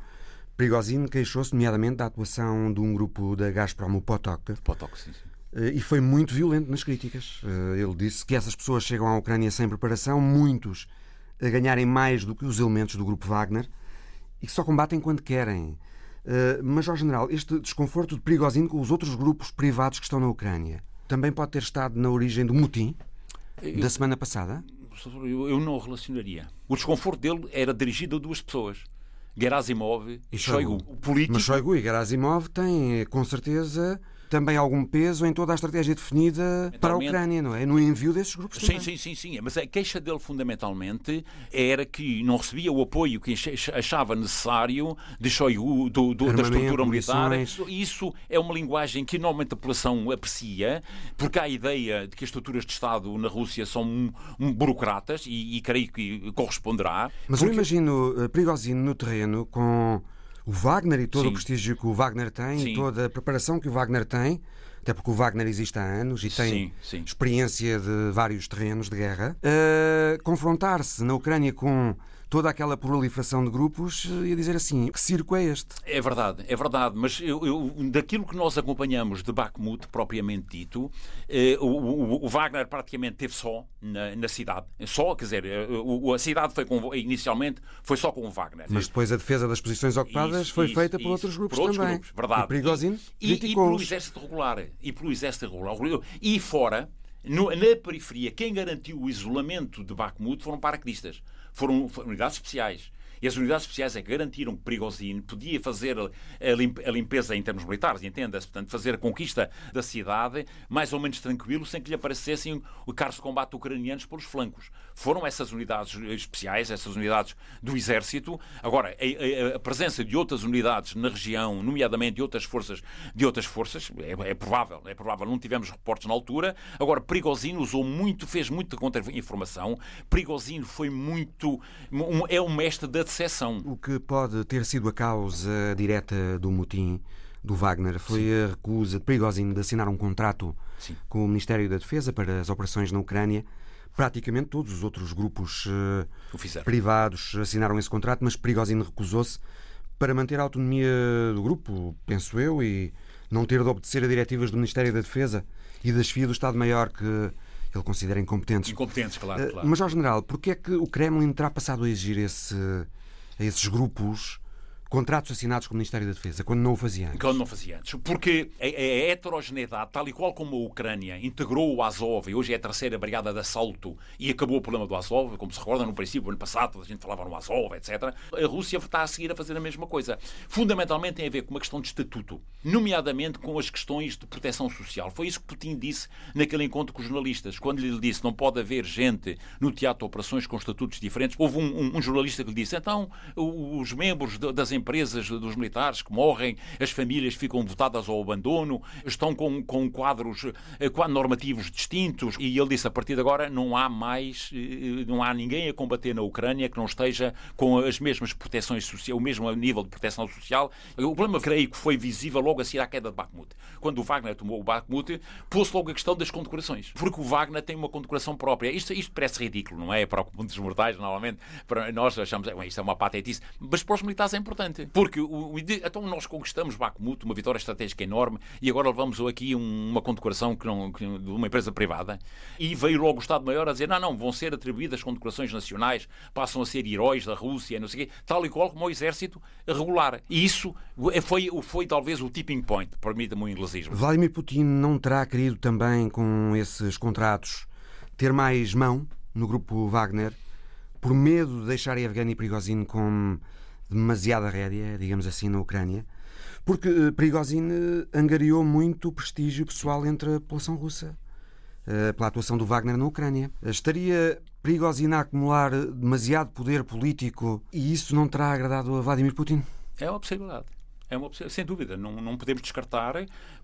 A: Prigozhin queixou-se, nomeadamente, da atuação de um grupo da Gazprom, o Potok.
C: Potok, sim, sim.
A: Eh, e foi muito violento nas críticas. Eh, ele disse que essas pessoas chegam à Ucrânia sem preparação, muitos a ganharem mais do que os elementos do grupo Wagner, e que só combatem quando querem. Mas, ao general, este desconforto de Prigozhin com os outros grupos privados que estão na Ucrânia também pode ter estado na origem do motim? Eu, da semana passada?
C: Eu, eu não relacionaria. O desconforto dele era dirigido a duas pessoas. Gerasimov e Shoigu. O político...
A: Mas Shoigu e Gerasimov têm, com certeza, também algum peso em toda a estratégia definida para a Ucrânia, não é? No envio desses grupos
C: sim, Sim, sim, sim. Mas a queixa dele, fundamentalmente, era que não recebia o apoio que achava necessário de Shoigu, do, do, da estrutura militar. Isso é uma linguagem que normalmente a população aprecia, porque há a ideia de que as estruturas de Estado na Rússia são um, um burocratas, e, e creio que corresponderá.
A: Mas
C: porque...
A: eu imagino uh, Prigozhin no terreno com o Wagner e todo Sim. o prestígio que o Wagner tem sim. e toda a preparação que o Wagner tem, até porque o Wagner existe há anos e tem sim, experiência de vários terrenos de guerra, uh, confrontar-se na Ucrânia com toda aquela proliferação de grupos e a dizer assim: que circo é este?
C: É verdade, é verdade, mas eu, eu, daquilo que nós acompanhamos de Bakhmut, propriamente dito, eh, o, o, Wagner praticamente teve só na, na, cidade. Só, quer dizer, eh, o, a cidade foi com, inicialmente foi só com o Wagner.
A: Mas depois a defesa das posições ocupadas isso, foi isso, feita por outros grupos por outros também. Grupos,
C: verdade.
A: E Prigozhin
C: e, e, e pelo exército regular. E pelo exército regular. E fora. No, na periferia, quem garantiu o isolamento de Bakhmut foram paraquedistas foram unidades especiais. E as unidades especiais é que garantiram que Prigozhin podia fazer a limpeza em termos militares, entenda-se, portanto, fazer a conquista da cidade mais ou menos tranquilo, sem que lhe aparecessem carros de combate ucranianos pelos flancos. Foram essas unidades especiais, essas unidades do exército. Agora, a, a, presença de outras unidades na região, nomeadamente de outras forças, de outras forças, é, é provável, é provável. Não tivemos reportes na altura. Agora, Prigozhin usou muito, fez muita contra-informação. Prigozhin foi muito, é um mestre da decepção.
A: O que pode ter sido a causa direta do motim do Wagner foi Sim. a recusa de Prigozhin de assinar um contrato Sim. com o Ministério da Defesa para as operações na Ucrânia. Praticamente todos os outros grupos uh, privados assinaram esse contrato, mas Prigozhin recusou-se para manter a autonomia do grupo, penso eu, e não ter de obedecer a diretivas do Ministério da Defesa e da chefia do Estado-Maior que ele considera incompetentes.
C: Incompetentes, claro. Uh, claro.
A: Mas, ao general, porquê é que o Kremlin terá passado a exigir esse, a esses grupos contratos assinados com o Ministério da Defesa, quando não o fazia antes.
C: Quando não fazia antes. Porque a, heterogeneidade, tal e qual como a Ucrânia integrou o Azov, e hoje é a terceira brigada de assalto, e acabou o problema do Azov, como se recorda no princípio, ano passado, a gente falava no Azov, etc. A Rússia está a seguir a fazer a mesma coisa. Fundamentalmente tem a ver com uma questão de estatuto, nomeadamente com as questões de proteção social. Foi isso que Putin disse naquele encontro com os jornalistas, quando lhe disse não pode haver gente no teatro de operações com estatutos diferentes. Houve um, um, um jornalista que lhe disse então os membros das empresas dos militares que morrem, as famílias ficam votadas ao abandono, estão com, com quadros, eh, normativos distintos e ele disse a partir de agora não há mais, eh, não há ninguém a combater na Ucrânia que não esteja com as mesmas proteções sociais, o mesmo nível de proteção social. O problema, creio que foi visível logo a seguir à queda de Bakhmut. Quando o Wagner tomou o Bakhmut, pôs logo a questão das condecorações. Porque o Wagner tem uma condecoração própria. Isto, isto parece ridículo, não é? Para o comum dos mortais, normalmente, para nós achamos isto é uma patetice. Mas para os militares é importante. Porque o, então nós conquistamos Bakhmut, uma vitória estratégica enorme, e agora levamos aqui uma condecoração que não, que, de uma empresa privada. E veio logo o Estado-Maior a dizer: não, não, vão ser atribuídas condecorações nacionais, passam a ser heróis da Rússia, não sei o quê, tal e qual como o exército regular. E isso foi, foi talvez o tipping point, permita-me o inglesismo.
A: Vladimir Putin não terá querido também, com esses contratos, ter mais mão no grupo Wagner, por medo de deixar Evgeny Prigozhin com demasiada rédea, digamos assim, na Ucrânia? Porque eh, Prigozhin eh, angariou muito prestígio pessoal entre a população russa eh, pela atuação do Wagner na Ucrânia. Estaria Prigozhin a acumular demasiado poder político e isso não terá agradado a Vladimir Putin?
C: É uma possibilidade. É uma sem dúvida, não, não podemos descartar,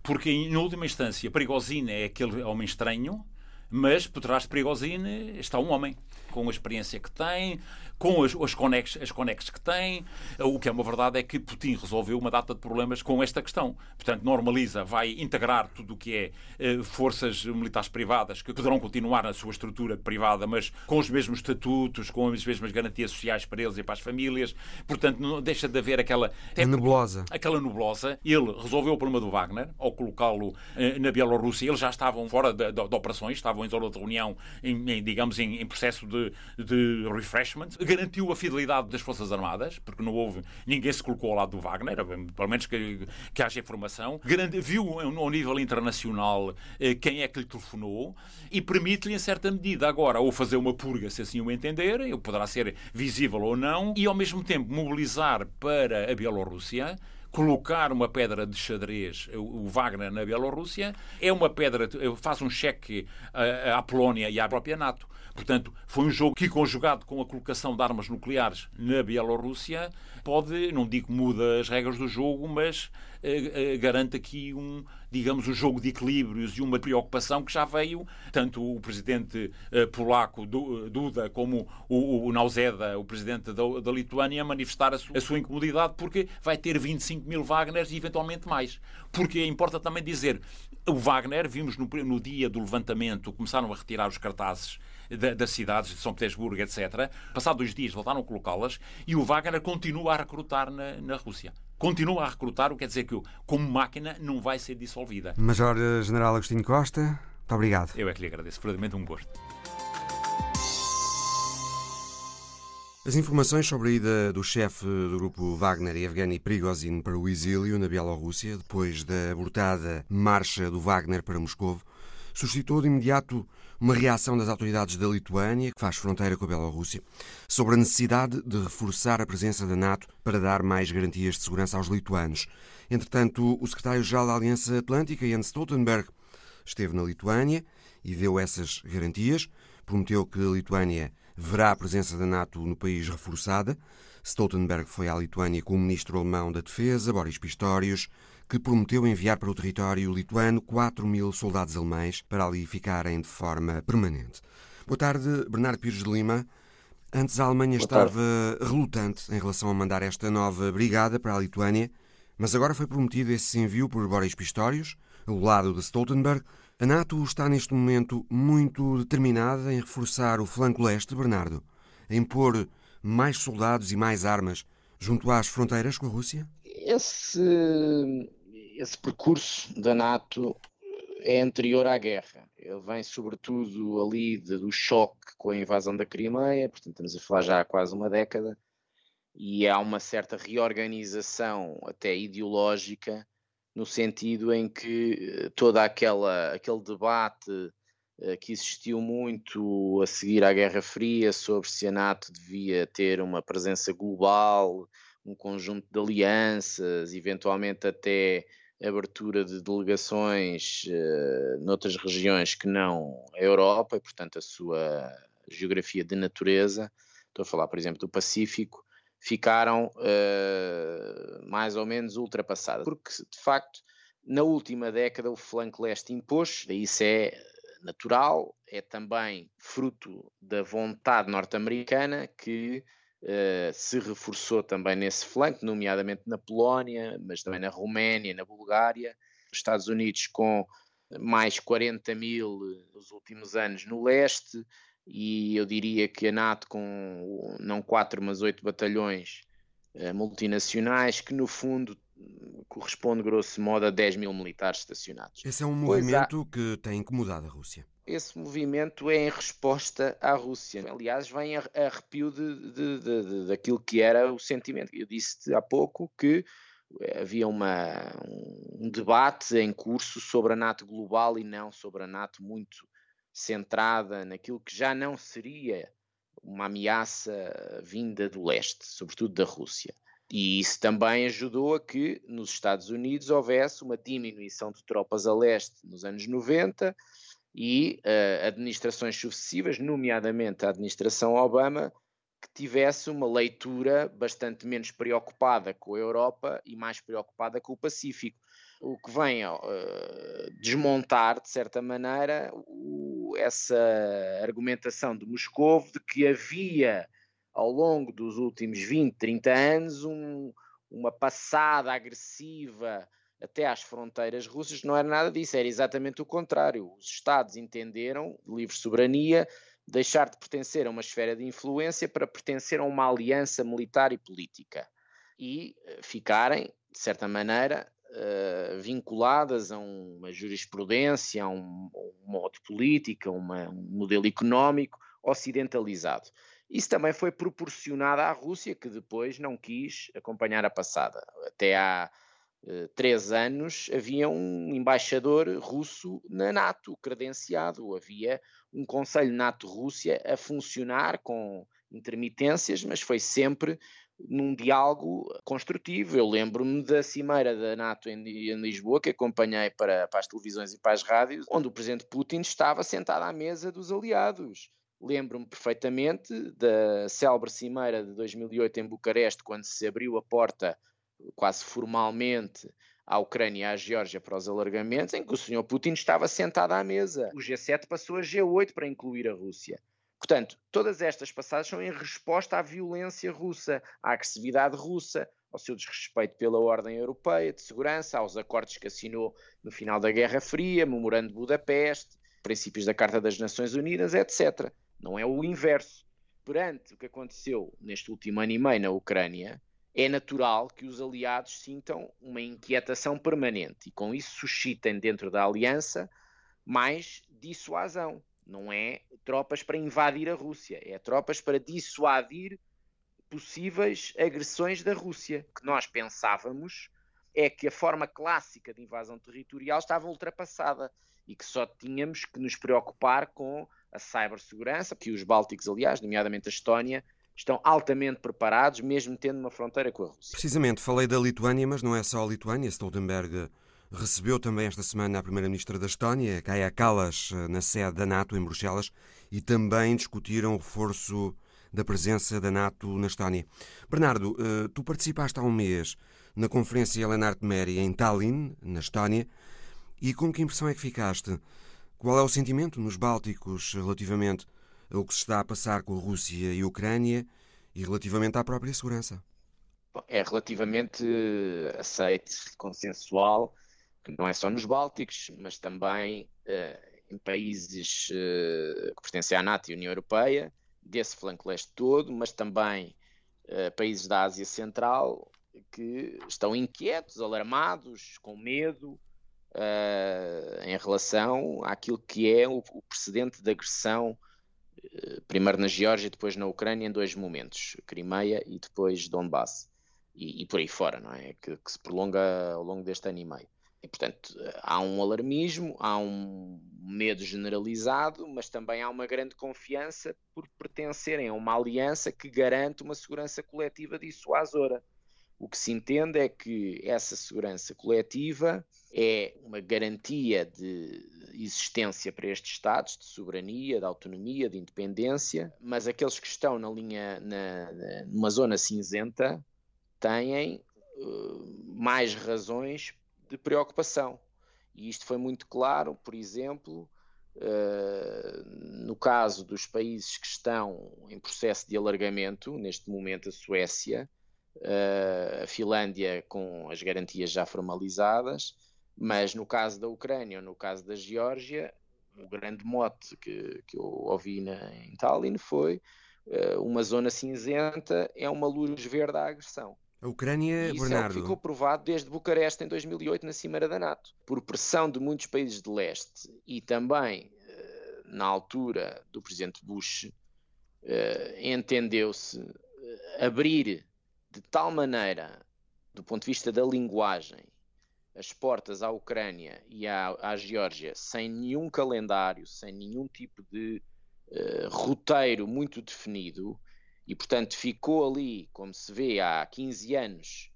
C: porque em última instância Prigozhin é aquele homem estranho, mas por trás de Prigozhin está um homem com a experiência que tem, com as, as, conexes, as conexes que tem. O que é uma verdade é que Putin resolveu uma data de problemas com esta questão. Portanto, normaliza, vai integrar tudo o que é eh, forças militares privadas que poderão continuar na sua estrutura privada, mas com os mesmos estatutos, com as mesmas garantias sociais para eles e para as famílias. Portanto, não deixa de haver aquela
A: nebulosa.
C: Aquela nebulosa. Ele resolveu o problema do Wagner ao colocá-lo eh, na Bielorrússia. Eles já estavam fora de, de, de, operações, estavam em zona de reunião, em, em digamos, em, em processo de, de refreshment garantiu a fidelidade das Forças Armadas, porque não houve, ninguém se colocou ao lado do Wagner, pelo menos que, que haja informação, viu ao nível internacional eh, quem é que lhe telefonou e permite-lhe, em certa medida, agora, ou fazer uma purga, se assim o entender, poderá ser visível ou não, e ao mesmo tempo mobilizar para a Bielorrússia colocar uma pedra de xadrez, o Wagner na Bielorrússia, é uma pedra, faz um cheque à Polónia e à própria NATO. Portanto, foi um jogo que, conjugado com a colocação de armas nucleares na Bielorrússia, pode, não digo muda as regras do jogo, mas eh, eh, garante aqui um, digamos, um jogo de equilíbrios e uma preocupação que já veio, tanto o presidente eh, polaco Duda como o, o Nauseda, o presidente da, Lituânia, manifestar a, a sua incomodidade porque vai ter 25 mil Wagners e eventualmente mais. Porque importa também dizer, o Wagner, vimos no, no dia do levantamento, começaram a retirar os cartazes das cidades de São Petersburgo, etc. Passados dois dias voltaram a colocá-las e o Wagner continua a recrutar na, na Rússia continua a recrutar, o que quer dizer que, como máquina, não vai ser dissolvida.
A: Major General Agostinho Costa, muito obrigado.
C: Eu é que lhe agradeço, verdadeiramente um gosto.
A: As informações sobre a ida do chefe do grupo Wagner, Evgeny Prigozhin, para o exílio na Bielorrússia, depois da abortada marcha do Wagner para Moscou, suscitou de imediato uma reação das autoridades da Lituânia, que faz fronteira com a Bielorrússia, sobre a necessidade de reforçar a presença da NATO para dar mais garantias de segurança aos lituanos. Entretanto, o secretário-geral da Aliança Atlântica, Jens Stoltenberg, esteve na Lituânia e deu essas garantias. Prometeu que a Lituânia verá a presença da NATO no país reforçada. Stoltenberg foi à Lituânia com o ministro alemão da Defesa, Boris Pistorius, que prometeu enviar para o território lituano 4 mil soldados alemães para ali ficarem de forma permanente. Boa tarde, Bernardo Pires de Lima. Antes a Alemanha Boa estava tarde. relutante em relação a mandar esta nova brigada para a Lituânia, mas agora foi prometido esse envio por Boris Pistorius, ao lado de Stoltenberg. A NATO está neste momento muito determinada em reforçar o flanco leste, Bernardo, em pôr mais soldados e mais armas junto às fronteiras com a Rússia?
D: Esse esse percurso da NATO é anterior à guerra. Ele vem sobretudo ali de, do choque com a invasão da Crimeia, portanto estamos a falar já há quase uma década, e há uma certa reorganização até ideológica no sentido em que toda aquela aquele debate que existiu muito a seguir à Guerra Fria sobre se a NATO devia ter uma presença global, um conjunto de alianças, eventualmente até abertura de delegações uh, noutras regiões que não a Europa, e portanto a sua geografia de natureza, estou a falar, por exemplo, do Pacífico, ficaram uh, mais ou menos ultrapassadas. Porque, de facto, na última década o flanco leste impôs, isso é natural, é também fruto da vontade norte-americana que uh, se reforçou também nesse flanco, nomeadamente na Polónia, mas também na Roménia, na Bulgária, os Estados Unidos com mais 40 mil nos últimos anos no leste, e eu diria que a NATO com não quatro, mas oito batalhões uh, multinacionais, que no fundo corresponde, grosso modo, a 10 mil militares estacionados.
A: Esse é um movimento há... que tem incomodado a Rússia.
D: Esse movimento é em resposta à Rússia. Aliás, vem a arrepio de, de, de, de daquilo que era o sentimento. Eu disse há pouco que eh, havia uma, um debate em curso sobre a NATO global e não sobre a NATO muito centrada naquilo que já não seria uma ameaça vinda do leste, sobretudo da Rússia. E isso também ajudou a que nos Estados Unidos houvesse uma diminuição de tropas a leste nos anos 90 e uh, administrações sucessivas, nomeadamente a administração Obama, que tivesse uma leitura bastante menos preocupada com a Europa e mais preocupada com o Pacífico. O que vem uh, desmontar, de certa maneira, o, essa argumentação de Moscou de que havia ao longo dos últimos 20, 30 anos um, uma passada agressiva até às fronteiras russas, não era nada disso, era exatamente o contrário. Os Estados entenderam, livre soberania, deixar de pertencer a uma esfera de influência para pertencer a uma aliança militar e política e eh, ficarem, de certa maneira, uh, vinculadas a uma jurisprudência, a um, um modo de política, uma, um modelo económico ocidentalizado. Isso também foi proporcionado à Rússia, que depois não quis acompanhar a passada. Até uh, três anos havia um embaixador russo na NATO credenciado, havia um Conselho NATO-Rússia a funcionar com intermitências, mas foi sempre num diálogo construtivo. Eu lembro-me da cimeira da NATO em, em Lisboa, que acompanhei para, para as televisões e para as rádios, onde o presidente Putin estava sentado à mesa dos aliados Lembro-me perfeitamente da célebre cimeira de 2008 em Bucareste, quando se abriu a porta quase formalmente à Ucrânia e à Geórgia para os alargamentos, em que o Sr. Putin estava sentado à mesa. O G7 passou a G8 para incluir a Rússia. Portanto, todas estas passagens são em resposta à violência russa, à agressividade russa, ao seu desrespeito pela ordem europeia de segurança, aos acordos que assinou no final da Guerra Fria, memorando de Budapeste, princípios da Carta das Nações Unidas, etc. Não é o inverso. Perante o que aconteceu neste último ano e meio na Ucrânia, é natural que os aliados sintam uma inquietação permanente e com isso suscitem dentro da aliança mais dissuasão. Não é tropas para invadir a Rússia, é tropas para dissuadir possíveis agressões da Rússia. O que nós pensávamos é que a forma clássica de invasão territorial estava ultrapassada e que só tínhamos que nos preocupar com a cibersegurança, que os Bálticos, aliás, nomeadamente a Estónia, estão altamente preparados, mesmo tendo uma fronteira com a Rússia.
A: Precisamente, falei da Lituânia, mas não é só a Lituânia. Stoltenberg recebeu também esta semana a Primeira-Ministra da Estónia, Kaja Kallas, na sede da NATO em Bruxelas, e também discutiram o reforço da presença da NATO na Estónia. Bernardo, eh, tu participaste há um mês na Conferência Lenart Meri em Tallinn, na Estónia, e com que impressão é que ficaste? Qual é o sentimento nos Bálticos relativamente ao que se está a passar com a Rússia e a Ucrânia e relativamente à própria segurança?
D: É relativamente aceite, consensual, que não é só nos Bálticos, mas também uh, em países uh, que pertencem à NATO e à União Europeia, desse flanco leste todo, mas também uh, países da Ásia Central que estão inquietos, alarmados, com medo, em relação àquilo que é o, o, precedente de agressão primeiro na Geórgia, depois na Ucrânia, em dois momentos, Crimeia e depois Donbass, e, e por aí fora, não é? Que, que, se prolonga ao longo deste ano e meio. E, portanto, há um alarmismo, há um medo generalizado, mas também há uma grande confiança por pertencerem a uma aliança que garante uma segurança coletiva dissuasora. O que se entende é que essa segurança coletiva é uma garantia de existência para estes Estados, de soberania, de autonomia, de independência, mas aqueles que estão na linha, na, na numa zona cinzenta, têm uh, mais razões de preocupação. E isto foi muito claro, por exemplo, uh, no caso dos países que estão em processo de alargamento, neste momento a Suécia, a Finlândia com as garantias já formalizadas, mas no caso da Ucrânia ou no caso da Geórgia, o grande mote que, que eu ouvi na, em Tallinn foi uh, uma zona cinzenta é uma luz verde à agressão.
A: A Ucrânia,
D: e isso
A: Bernardo.
D: É ficou provado desde Bucareste em 2008 na Cimeira da NATO, por pressão de muitos países de leste e também uh, na altura do presidente Bush, entendeu-se abrir de tal maneira, do ponto de vista da linguagem, as portas à Ucrânia e à, à Geórgia sem nenhum calendário, sem nenhum tipo de uh, roteiro muito definido, e portanto ficou ali, como se vê há 15 anos,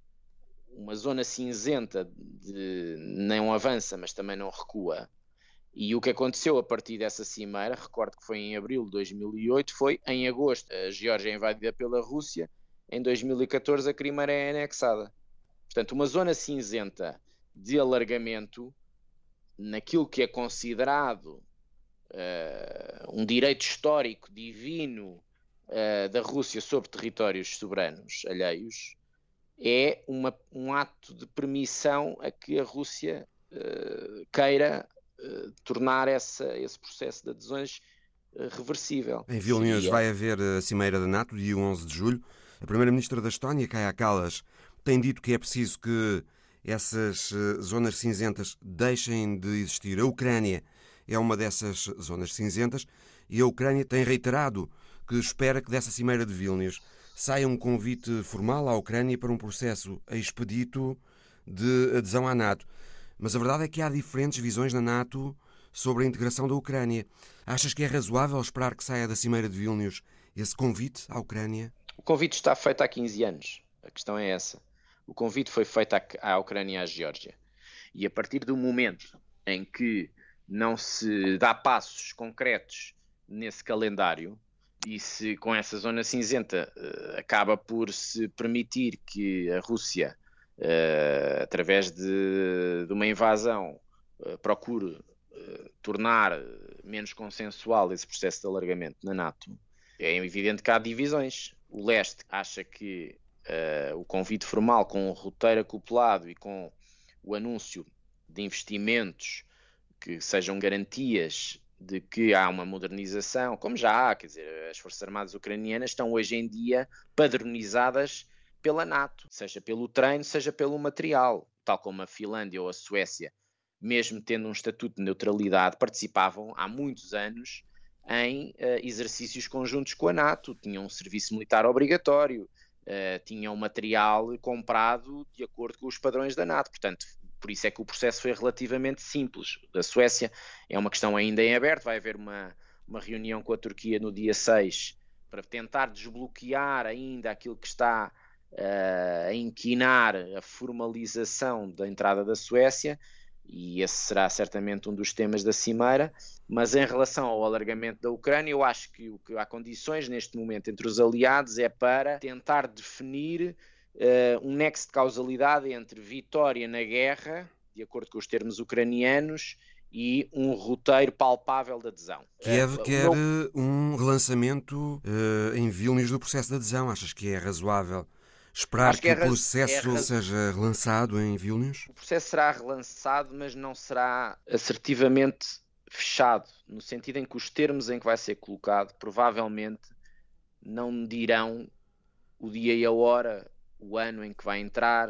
D: uma zona cinzenta de não avança, mas também não recua. E o que aconteceu a partir dessa cimeira, recordo que foi em abril de 2008, foi em agosto a Geórgia é invadida pela Rússia, em 2014 a Crimeia é anexada. Portanto, uma zona cinzenta de alargamento naquilo que é considerado uh, um direito histórico divino uh, da Rússia sobre territórios soberanos alheios é uma, um ato de permissão a que a Rússia uh, queira tornar essa, esse processo de adesões reversível.
A: Em Vilnius Seria... vai haver a Cimeira da NATO, dia 11 de julho. A Primeira-Ministra da Estónia, Kaja Kallas, tem dito que é preciso que essas eh, zonas cinzentas deixem de existir. A Ucrânia é uma dessas zonas cinzentas e a Ucrânia tem reiterado que espera que dessa cimeira de Vilnius saia um convite formal à Ucrânia para um processo expedito de adesão à NATO. Mas a verdade é que há diferentes visões na NATO sobre a integração da Ucrânia. Achas que é razoável esperar que saia da cimeira de Vilnius esse convite à Ucrânia?
D: O convite está feito há 15 anos. A questão é essa. O convite foi feito à, Ucrânia e à Geórgia. E a partir do momento em que não se dá passos concretos nesse calendário, e se com essa zona cinzenta uh, acaba por se permitir que a Rússia, uh, através de, de, uma invasão, uh, procure tornar menos consensual esse processo de alargamento na NATO, é evidente que há divisões. O leste acha que uh, o convite formal com o roteiro acoplado e com o anúncio de investimentos que sejam garantias de que há uma modernização, como já há, quer dizer, as Forças Armadas Ucranianas estão hoje em dia padronizadas pela NATO, seja pelo treino, seja pelo material, tal como a Finlândia ou a Suécia, mesmo tendo um estatuto de neutralidade, participavam há muitos anos em uh, exercícios conjuntos com a NATO, tinham um serviço militar obrigatório, uh, tinham material comprado de acordo com os padrões da NATO. Portanto, por isso é que o processo foi relativamente simples. Da Suécia é uma questão ainda em aberto, vai haver uma, uma reunião com a Turquia no dia 6 para tentar desbloquear ainda aquilo que está uh, a inquinar a formalização da entrada da Suécia e esse será certamente um dos temas da Cimeira. Mas em relação ao alargamento da Ucrânia, eu acho que o que há condições neste momento entre os aliados é para tentar definir uh, um nexo de causalidade entre vitória na guerra, de acordo com os termos ucranianos, e um roteiro palpável de adesão.
A: Kiev uh, quer um relançamento uh, em Vilnius do processo de adesão. Achas que é razoável Esperar que, que, o é processo é seja relançado em Vilnius?
D: O processo será relançado, mas não será assertivamente fechado, no sentido em que os termos em que vai ser colocado provavelmente não dirão o dia e a hora, o ano em que vai entrar,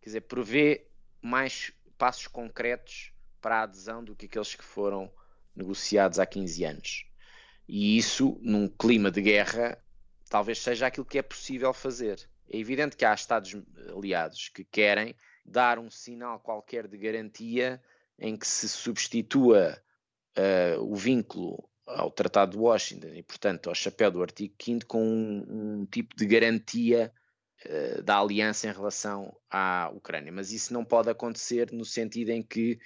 D: quer dizer, prevê mais passos concretos para a adesão do que aqueles que foram negociados há 15 anos. E isso, num clima de guerra, talvez seja aquilo que é possível fazer. É evidente que há Estados aliados que querem dar um sinal qualquer de garantia em que se substitua uh, o vínculo ao Tratado de Washington e, portanto, ao chapéu do artigo 5 com um, um tipo de garantia uh, da aliança em relação à Ucrânia. Mas isso não pode acontecer no sentido em que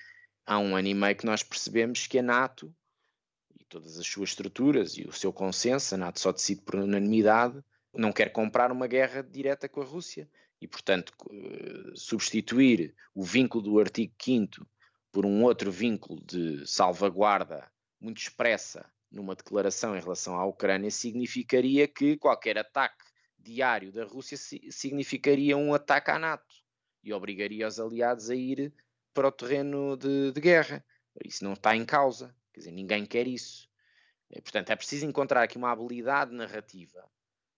D: há um ano e meio que nós percebemos que a NATO e todas as suas estruturas e o seu consenso, a NATO só decide por unanimidade, não quer comprar uma guerra direta com a Rússia. E, portanto, eh, substituir o vínculo do artigo 5 por um outro vínculo de salvaguarda muito expressa numa declaração em relação à Ucrânia significaria que qualquer ataque diário da Rússia significaria um ataque à NATO e obrigaria os aliados a ir para o terreno de, de guerra. Isso não está em causa, quer dizer, ninguém quer isso. Portanto, é preciso encontrar aqui uma habilidade narrativa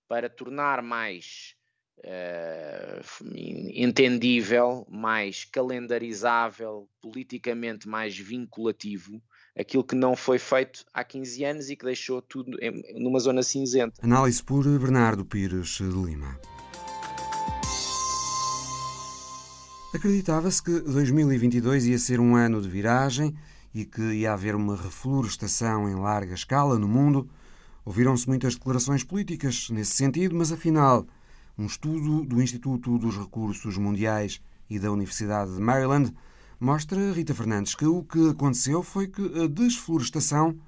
D: para tornar mais uh, entendível, mais calendarizável, politicamente mais vinculativo aquilo que não foi feito há 15 anos e que deixou tudo numa zona cinzenta.
A: Análise por Bernardo Pires de Lima. Acreditava-se que 2022 ia ser um ano de viragem e que ia haver uma reflorestação em larga escala no mundo. Ouviram-se muitas declarações políticas nesse sentido, mas afinal, um estudo do Instituto dos Recursos Mundiais e da Universidade de Maryland mostra Rita Fernandes que o que aconteceu foi que a desflorestação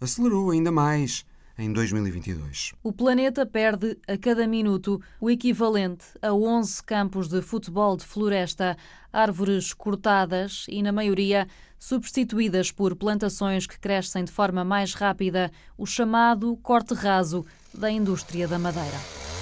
A: acelerou ainda mais em 2022.
E: O planeta perde a cada minuto o equivalente a 11 campos de futebol de floresta, árvores cortadas e, na maioria, substituídas por plantações que crescem de forma mais rápida, o chamado corte raso da indústria da madeira.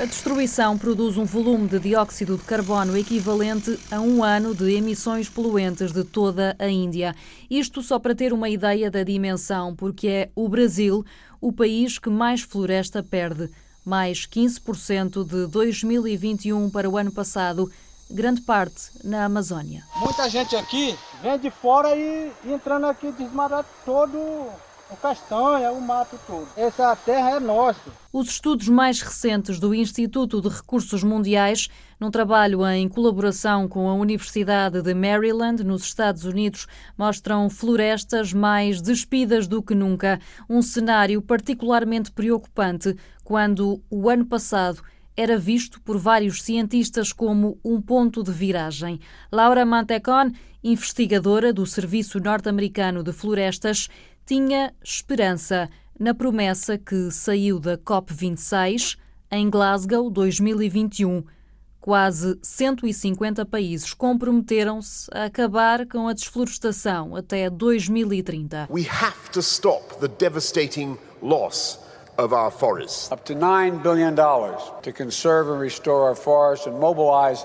E: A destruição produz um volume de dióxido de carbono equivalente a um ano de emissões poluentes de toda a Índia. Isto só para ter uma ideia da dimensão, porque é o Brasil o país que mais floresta perde, mais 15% de 2021 para o ano passado, grande parte na Amazônia.
F: Muita gente aqui vem de fora e entrando aqui desmata todo o castanha, o mato todo. Essa terra é nossa.
E: Os estudos mais recentes do Instituto de Recursos Mundiais, num trabalho em colaboração com a Universidade de Maryland, nos Estados Unidos, mostram florestas mais despidas do que nunca. Um cenário particularmente preocupante quando, o ano passado, era visto por vários cientistas como um ponto de viragem. Laura Mantecon, investigadora do Serviço Norte-Americano de Florestas, tinha esperança na promessa que saiu da COP26 em Glasgow 2021. Quase 150 países comprometeram-se a acabar com a desflorestação até 2030. We have to stop the devastating loss of our forests.
G: Up to 9 billion dollars to conserve and restore our forests and mobilize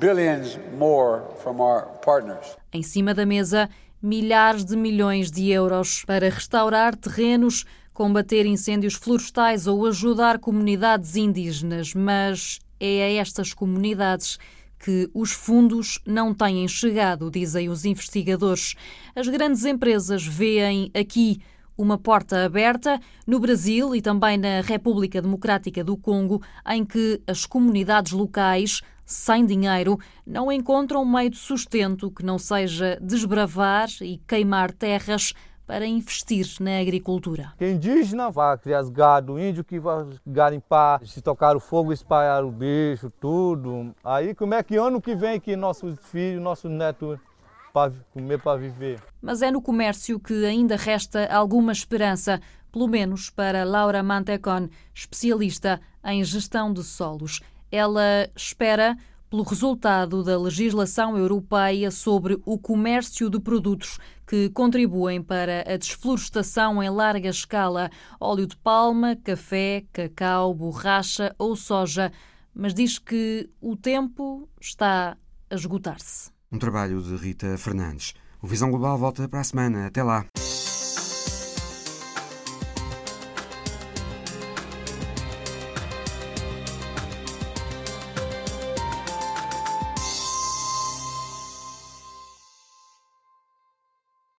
G: billions more from our partners.
E: Em cima da mesa, milhares de milhões de euros para restaurar terrenos, combater incêndios florestais ou ajudar comunidades indígenas, mas é a estas comunidades que os fundos não têm chegado, dizem os investigadores. As grandes empresas veem aqui uma porta aberta no Brasil e também na República Democrática do Congo, em que as comunidades locais sem dinheiro, não encontram meio de sustento que não seja desbravar e queimar terras para investir na agricultura.
F: Quem indígena vai criar gado, índio que vai garimpar, se tocar o fogo, espalhar o bicho, tudo. Aí como é que ano que vem que nossos filhos, nossos netos para comer para viver?
E: Mas é no comércio que ainda resta alguma esperança, pelo menos para Laura Mantecon, especialista em gestão de solos. Ela espera pelo resultado da legislação europeia sobre o comércio de produtos que contribuem para a desflorestação em larga escala, óleo de palma, café, cacau, borracha ou soja, mas diz que o tempo está a esgotar-se.
A: Um trabalho de Rita Fernandes. O Visão Global volta para a semana. Até lá.